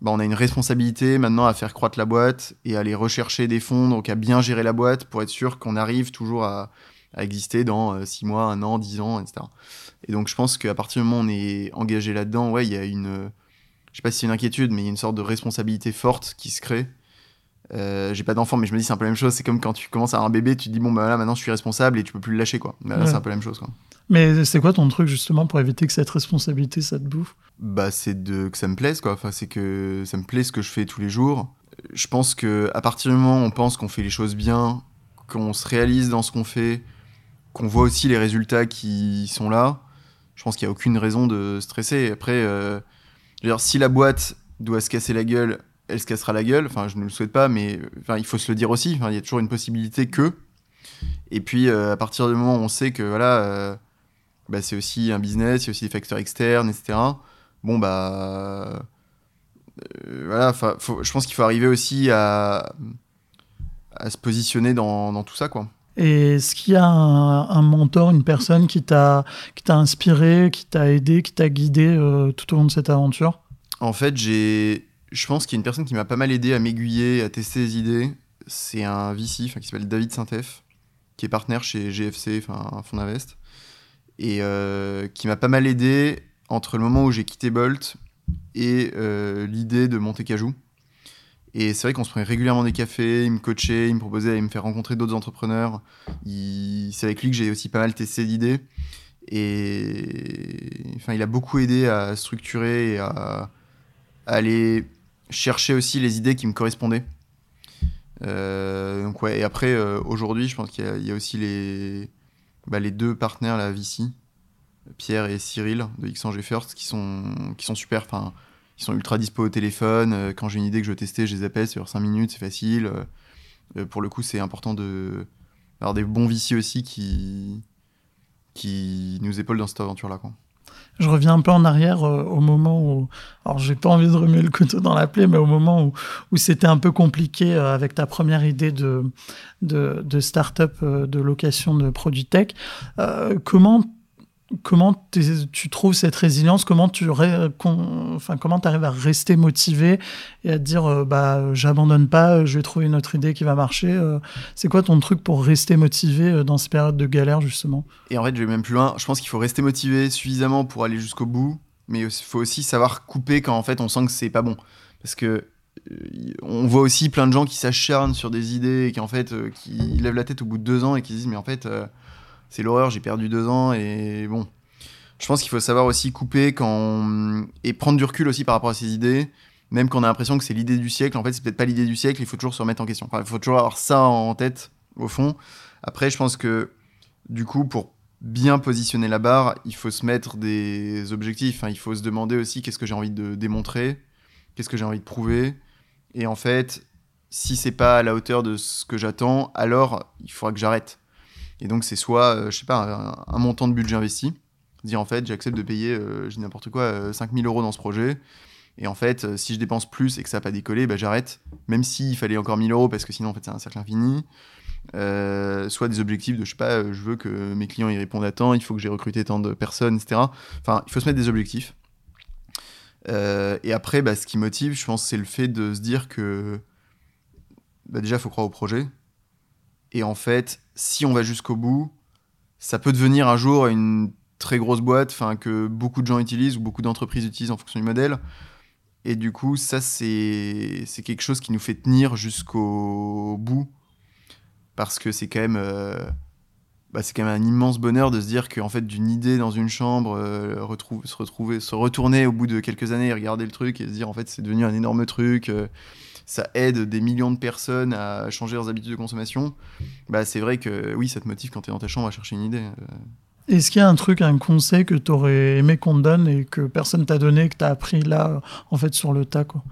bah, on a une responsabilité maintenant à faire croître la boîte et à aller rechercher des fonds, donc à bien gérer la boîte pour être sûr qu'on arrive toujours à, à exister dans 6 mois, 1 an, 10 ans, etc. Et donc je pense qu'à partir du moment où on est engagé là-dedans, ouais, il y a une, euh, je sais pas si c'est une inquiétude, mais il y a une sorte de responsabilité forte qui se crée. Euh, j'ai pas d'enfant, mais je me dis c'est un peu la même chose. C'est comme quand tu commences à avoir un bébé, tu te dis bon bah là maintenant je suis responsable et tu peux plus le lâcher quoi. Bah, là, Ouais. c'est un peu la même chose quoi. Mais c'est quoi ton truc justement pour éviter que cette responsabilité, ça te bouffe? Bah, c'est de que ça me plaise, quoi. Enfin, c'est que ça me plaît ce que je fais tous les jours. Je pense que à partir du moment où on pense qu'on fait les choses bien, qu'on se réalise dans ce qu'on fait, qu'on voit aussi les résultats qui sont là, je pense qu'il n'y a aucune raison de stresser. Après, euh, je veux dire, si la boîte doit se casser la gueule, elle se cassera la gueule. Enfin, je ne le souhaite pas, mais enfin, il faut se le dire aussi. Enfin, il y a toujours une possibilité que. Et puis, euh, à partir du moment où on sait que voilà, euh, bah, c'est aussi un business, il y a aussi des facteurs externes, etc. Bon, bah. euh, voilà, faut- je pense qu'il faut arriver aussi à, à se positionner dans, dans tout ça, quoi. Et est-ce qu'il y a un, un mentor, une personne qui t'a qui t'a inspiré, qui t'a aidé, qui t'a guidé tout au long de cette aventure? En fait, j'ai, je pense qu'il y a une personne qui m'a pas mal aidé à m'aiguiller, à tester les idées. C'est un VC qui s'appelle David Saint-F, qui est partenaire chez GFC, enfin fonds d'invest, et euh, qui m'a pas mal aidé entre le moment où j'ai quitté Bolt et euh, l'idée de monter Cajou. Et c'est vrai qu'on se prenait régulièrement des cafés, il me coachait, il me proposait d'aller me faire rencontrer d'autres entrepreneurs. C'est avec lui que j'ai aussi pas mal testé l'idée. Et enfin, il a beaucoup aidé à structurer et à aller chercher aussi les idées qui me correspondaient. Euh, donc ouais, et après, euh, aujourd'hui, je pense qu'il y, a- aussi les, bah, les deux partenaires, la VC, Pierre et Cyril de XAngé First, qui sont, qui sont super. Enfin, ils sont ultra dispo au téléphone. Euh, Quand j'ai une idée que je veux tester, je les appelle, c'est sur 5 minutes, c'est facile. Pour le coup, c'est important de avoir des bons VC aussi qui, qui nous épaulent dans cette aventure-là. Je reviens un peu en arrière euh, au moment où, alors j'ai pas envie de remuer le couteau dans la plaie, mais au moment où, où c'était un peu compliqué euh, avec ta première idée de, de, de start-up euh, de location de produits tech. Euh, comment comment tu trouves cette résilience Comment tu enfin comment arrives à rester motivé et à te dire euh, bah j'abandonne pas, je vais trouver une autre idée qui va marcher. euh, C'est quoi ton truc pour rester motivé euh, dans ces périodes de galère justement? Et en fait, je vais même plus loin. Je pense qu'il faut rester motivé suffisamment pour aller jusqu'au bout, mais il faut aussi savoir couper quand en fait on sent que c'est pas bon. Parce que euh, on voit aussi plein de gens qui s'acharnent sur des idées et qui en fait qui lèvent la tête au bout de deux ans et qui se disent mais en fait c'est l'horreur, j'ai perdu deux ans et bon. Je pense qu'il faut savoir aussi couper quand et prendre du recul aussi par rapport à ces idées. Même quand on a l'impression que c'est l'idée du siècle, en fait, c'est peut-être pas l'idée du siècle, il faut toujours se remettre en question. Il faut toujours avoir ça en tête, au fond. Après, je pense que, du coup, pour bien positionner la barre, il faut se mettre des objectifs. Enfin, il faut se demander aussi qu'est-ce que j'ai envie de démontrer, qu'est-ce que j'ai envie de prouver. Et en fait, si c'est pas à la hauteur de ce que j'attends, alors il faudra que j'arrête. Et donc, c'est soit, euh, je sais pas, un, montant de budget investi. Dire en fait, j'accepte de payer, euh, je dis n'importe quoi, euh, 5000 euros dans ce projet. Et en fait, euh, si je dépense plus et que ça n'a pas décollé, bah, j'arrête. Même s'il fallait encore 1000 euros, parce que sinon, en fait, c'est un cercle infini. Euh, soit des objectifs de, je sais pas, euh, je veux que mes clients y répondent à temps, il faut que j'ai recruté tant de personnes, etc. Enfin, il faut se mettre des objectifs. Euh, et après, bah, ce qui motive, je pense, c'est le fait de se dire que bah, déjà, il faut croire au projet. Et en fait, si on va jusqu'au bout, ça peut devenir un jour une très grosse boîte enfin que beaucoup de gens utilisent ou beaucoup d'entreprises utilisent en fonction du modèle. Et du coup, ça, c'est quelque chose qui nous fait tenir jusqu'au bout. Parce que c'est quand même. euh, bah, quand même un immense bonheur de se dire qu'en fait, d'une idée dans une chambre, euh, se retrouver, se retourner au bout de quelques années et regarder le truc et se dire en fait, c'est devenu un énorme truc. Euh, ça aide des millions de personnes à changer leurs habitudes de consommation. Bah, c'est vrai que oui, ça te motive quand tu es dans ta chambre à chercher une idée. Euh. Est-ce qu'il y a un truc, un conseil que tu aurais aimé qu'on te donne et que personne t'a donné, que tu as appris là, en fait, sur le tas quoi?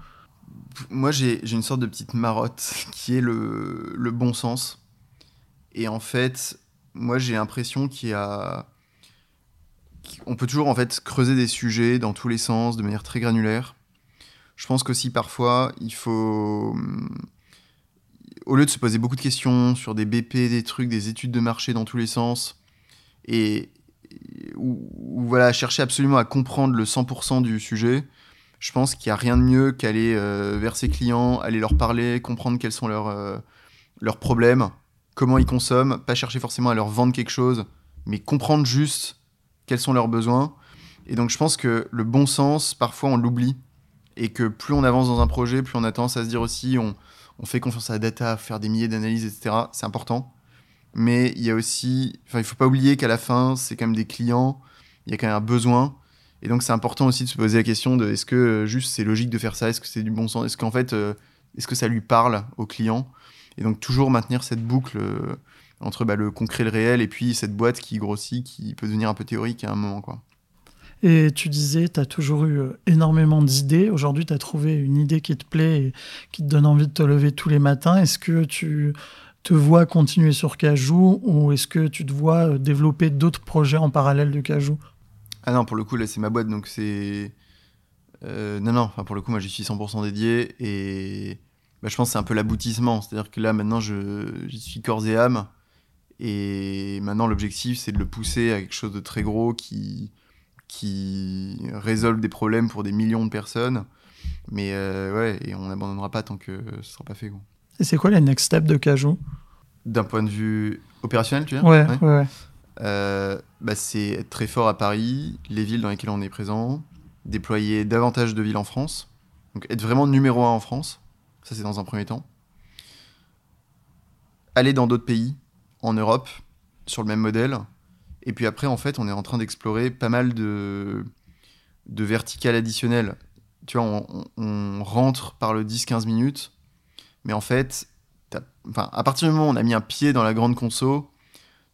Moi, j'ai une sorte de petite marotte qui est le, le bon sens. Et en fait, moi j'ai l'impression qu'il y a on peut toujours en fait creuser des sujets dans tous les sens de manière très granulaire. Je pense qu'aussi parfois il faut au lieu de se poser beaucoup de questions sur des BP, des trucs, des études de marché dans tous les sens et ou, voilà chercher absolument à comprendre le 100% du sujet, je pense qu'il n'y a rien de mieux qu'aller euh, vers ses clients, aller leur parler, comprendre quels sont leurs, euh, leurs problèmes, comment ils consomment, pas chercher forcément à leur vendre quelque chose, mais comprendre juste quels sont leurs besoins. Et donc je pense que le bon sens, parfois on l'oublie, et que plus on avance dans un projet, plus on a tendance à se dire aussi, on, fait confiance à la data, faire des milliers d'analyses, etc. C'est important. Mais il y a aussi, enfin il faut pas oublier qu'à la fin, c'est quand même des clients, il y a quand même un besoin. Et donc c'est important aussi de se poser la question de est-ce que euh, juste c'est logique de faire ça, est-ce que c'est du bon sens, est-ce qu'en fait, euh, est-ce que ça lui parle au client et donc toujours maintenir cette boucle euh, entre bah, le concret, le réel, et puis cette boîte qui grossit, qui peut devenir un peu théorique à un moment. quoi. Et tu disais, tu as toujours eu euh, énormément d'idées. Aujourd'hui, tu as trouvé une idée qui te plaît et qui te donne envie de te lever tous les matins. Est-ce que tu te vois continuer sur Cajou ou est-ce que tu te vois euh, développer d'autres projets en parallèle de Cajou? Ah non, pour le coup, là, c'est ma boîte, donc c'est... non, non, enfin, pour le coup, moi, j'y suis 100% dédié et bah, je pense que c'est un peu l'aboutissement. C'est-à-dire que là, maintenant, j'y suis corps et âme. Et maintenant, l'objectif, c'est de le pousser à quelque chose de très gros qui, qui résolve des problèmes pour des millions de personnes. Mais euh, ouais, et on n'abandonnera pas tant que ce sera pas fait. Et c'est quoi les next steps de Cajou D'un point de vue opérationnel, tu veux Ouais, ouais. ouais. Euh, bah, c'est être très fort à Paris, les villes dans lesquelles on est présent, déployer davantage de villes en France, donc être vraiment numéro un en France. Ça, c'est dans un premier temps. Aller dans d'autres pays, en Europe, sur le même modèle. Et puis après, en fait, on est en train d'explorer pas mal de, de verticales additionnelles. Tu vois, on, rentre par le 10-15 minutes, mais en fait, enfin, à partir du moment où on a mis un pied dans la grande conso,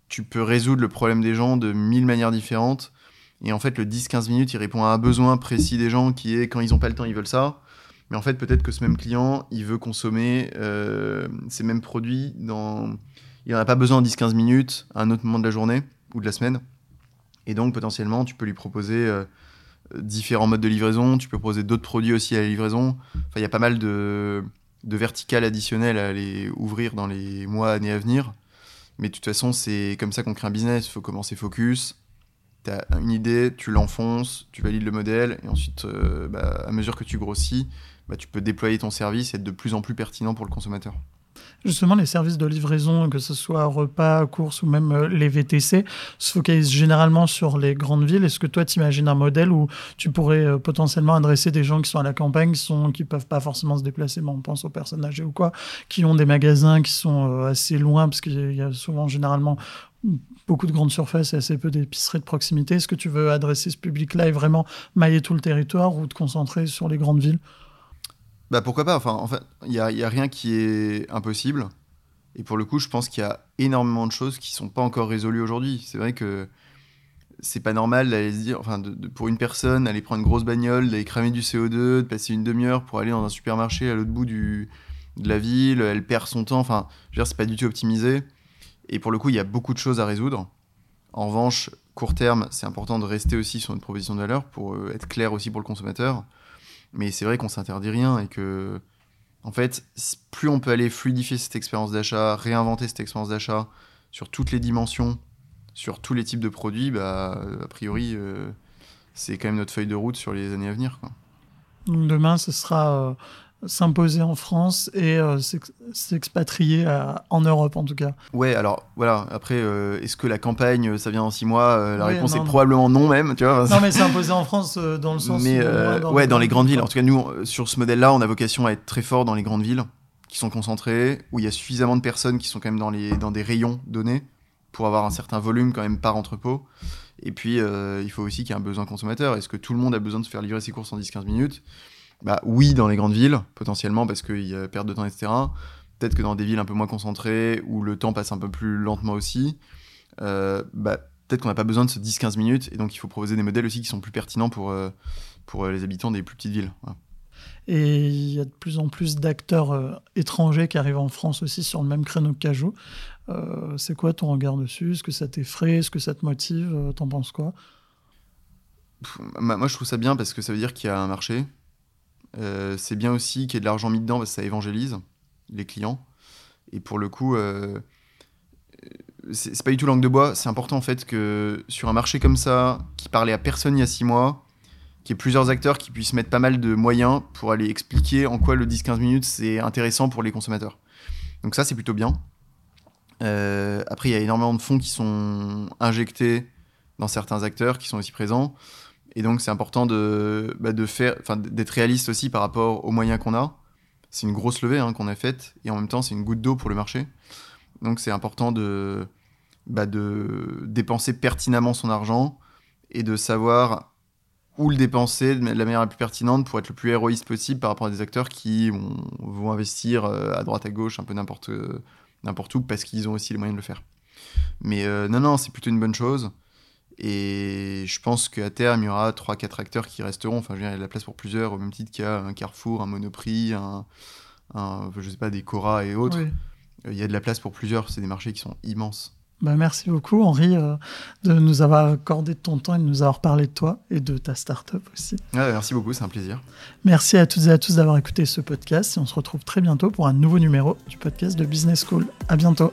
tu peux résoudre le problème des gens de mille manières différentes. Et en fait, le 10-15 minutes, il répond à un besoin précis des gens qui est quand ils n'ont pas le temps, ils veulent ça. Mais en fait, peut-être que ce même client, il veut consommer euh, ces mêmes produits dans. Il n'en a pas besoin en 10-15 minutes à un autre moment de la journée ou de la semaine. Et donc, potentiellement, tu peux lui proposer euh, différents modes de livraison. Tu peux proposer d'autres produits aussi à la livraison. Enfin, il y a pas mal de, de verticales additionnelles à aller ouvrir dans les mois, années à venir. Mais de toute façon, c'est comme ça qu'on crée un business. Il faut commencer focus. Tu as une idée, tu l'enfonces, tu valides le modèle, et ensuite, euh, bah, à mesure que tu grossis, bah, tu peux déployer ton service et être de plus en plus pertinent pour le consommateur. Justement, les services de livraison, que ce soit repas, courses ou même euh, les VTC, se focalisent généralement sur les grandes villes. Est-ce que toi, tu imagines un modèle où tu pourrais euh, potentiellement adresser des gens qui sont à la campagne, qui ne peuvent pas forcément se déplacer, mais on pense aux personnes âgées ou quoi, qui ont des magasins qui sont euh, assez loin, parce qu'il y a souvent généralement beaucoup de grandes surfaces et assez peu d'épiceries de proximité. Est-ce que tu veux adresser ce public-là et vraiment mailler tout le territoire ou te concentrer sur les grandes villes? Bah pourquoi pas, enfin, en fait, il n'y a, a, rien qui est impossible. Et pour le coup, je pense qu'il y a énormément de choses qui sont pas encore résolues aujourd'hui. C'est vrai que c'est pas normal d'aller se dire, enfin, pour une personne, aller prendre une grosse bagnole, d'aller cramer du CO2, de passer une demi-heure pour aller dans un supermarché à l'autre bout de la ville, elle perd son temps. Enfin, je veux dire, c'est pas du tout optimisé. Et pour le coup, il y a beaucoup de choses à résoudre. En revanche, court terme, c'est important de rester aussi sur une proposition de valeur pour euh, être clair aussi pour le consommateur. Mais c'est vrai qu'on s'interdit rien et que, en fait, plus on peut aller fluidifier cette expérience d'achat, réinventer cette expérience d'achat sur toutes les dimensions, sur tous les types de produits, bah, a priori, euh, c'est quand même notre feuille de route sur les années à venir. Donc demain, ce sera euh, s'imposer en France et euh, s'expatrier en Europe en tout cas. Ouais, alors voilà, après, euh, est-ce que la campagne, ça vient en six mois euh, La réponse est probablement non même, tu vois. Non mais s'imposer en France dans le sens... Mais ouais, dans les grandes villes. En tout cas, nous, sur ce modèle-là, on a vocation à être très fort dans les grandes villes qui sont concentrées, où il y a suffisamment de personnes qui sont quand même dans, les, dans des rayons donnés pour avoir un certain volume quand même par entrepôt. Et puis, il faut aussi qu'il y ait un besoin consommateur. Est-ce que tout le monde a besoin de se faire livrer ses courses en 10-15 minutes? Bah, Oui, dans les grandes villes, potentiellement, parce qu'il y a perte de temps, etc. Peut-être que dans des villes un peu moins concentrées, où le temps passe un peu plus lentement aussi, bah, peut-être qu'on n'a pas besoin de ce 10-15 minutes. Et donc, il faut proposer des modèles aussi qui sont plus pertinents pour, pour les habitants des plus petites villes. Et il y a de plus en plus d'acteurs euh, étrangers qui arrivent en France aussi sur le même créneau que Cajou. Euh, c'est quoi ton regard dessus? Est-ce que ça t'effraie? Est-ce que ça te motive? Euh, T'en penses quoi? Moi, je trouve ça bien parce que ça veut dire qu'il y a un marché. C'est bien aussi qu'il y ait de l'argent mis dedans parce que ça évangélise les clients. Et pour le coup, c'est pas du tout langue de bois. C'est important en fait que sur un marché comme ça, qui parlait à personne il y a six mois, qu'il y ait plusieurs acteurs qui puissent mettre pas mal de moyens pour aller expliquer en quoi le 10-15 minutes c'est intéressant pour les consommateurs. Donc ça c'est plutôt bien. Euh, après il y a énormément de fonds qui sont injectés dans certains acteurs qui sont aussi présents. Et donc c'est important de, bah, d'être réaliste aussi par rapport aux moyens qu'on a. C'est une grosse levée hein, qu'on a faite et en même temps c'est une goutte d'eau pour le marché. Donc c'est important de, bah, de dépenser pertinemment son argent et de savoir ou le dépenser de la manière la plus pertinente pour être le plus héroïste possible par rapport à des acteurs qui vont, investir euh, à droite à gauche un peu n'importe n'importe où parce qu'ils ont aussi les moyens de le faire. Mais euh, non, non, c'est plutôt une bonne chose. Et je pense qu'à terme, il y aura 3-4 acteurs qui resteront. Enfin, je veux dire, il y a de la place pour plusieurs, au même titre qu'il y a un Carrefour, un Monoprix, un, je sais pas, des Cora et autres. Il y a de la place pour plusieurs. C'est des marchés qui sont immenses. Bah, merci beaucoup, Henri, euh, de nous avoir accordé ton temps et de nous avoir parlé de toi et de ta start-up aussi. merci beaucoup, c'est un plaisir. Merci à toutes et à tous d'avoir écouté ce podcast et on se retrouve très bientôt pour un nouveau numéro du podcast de Business School. À bientôt.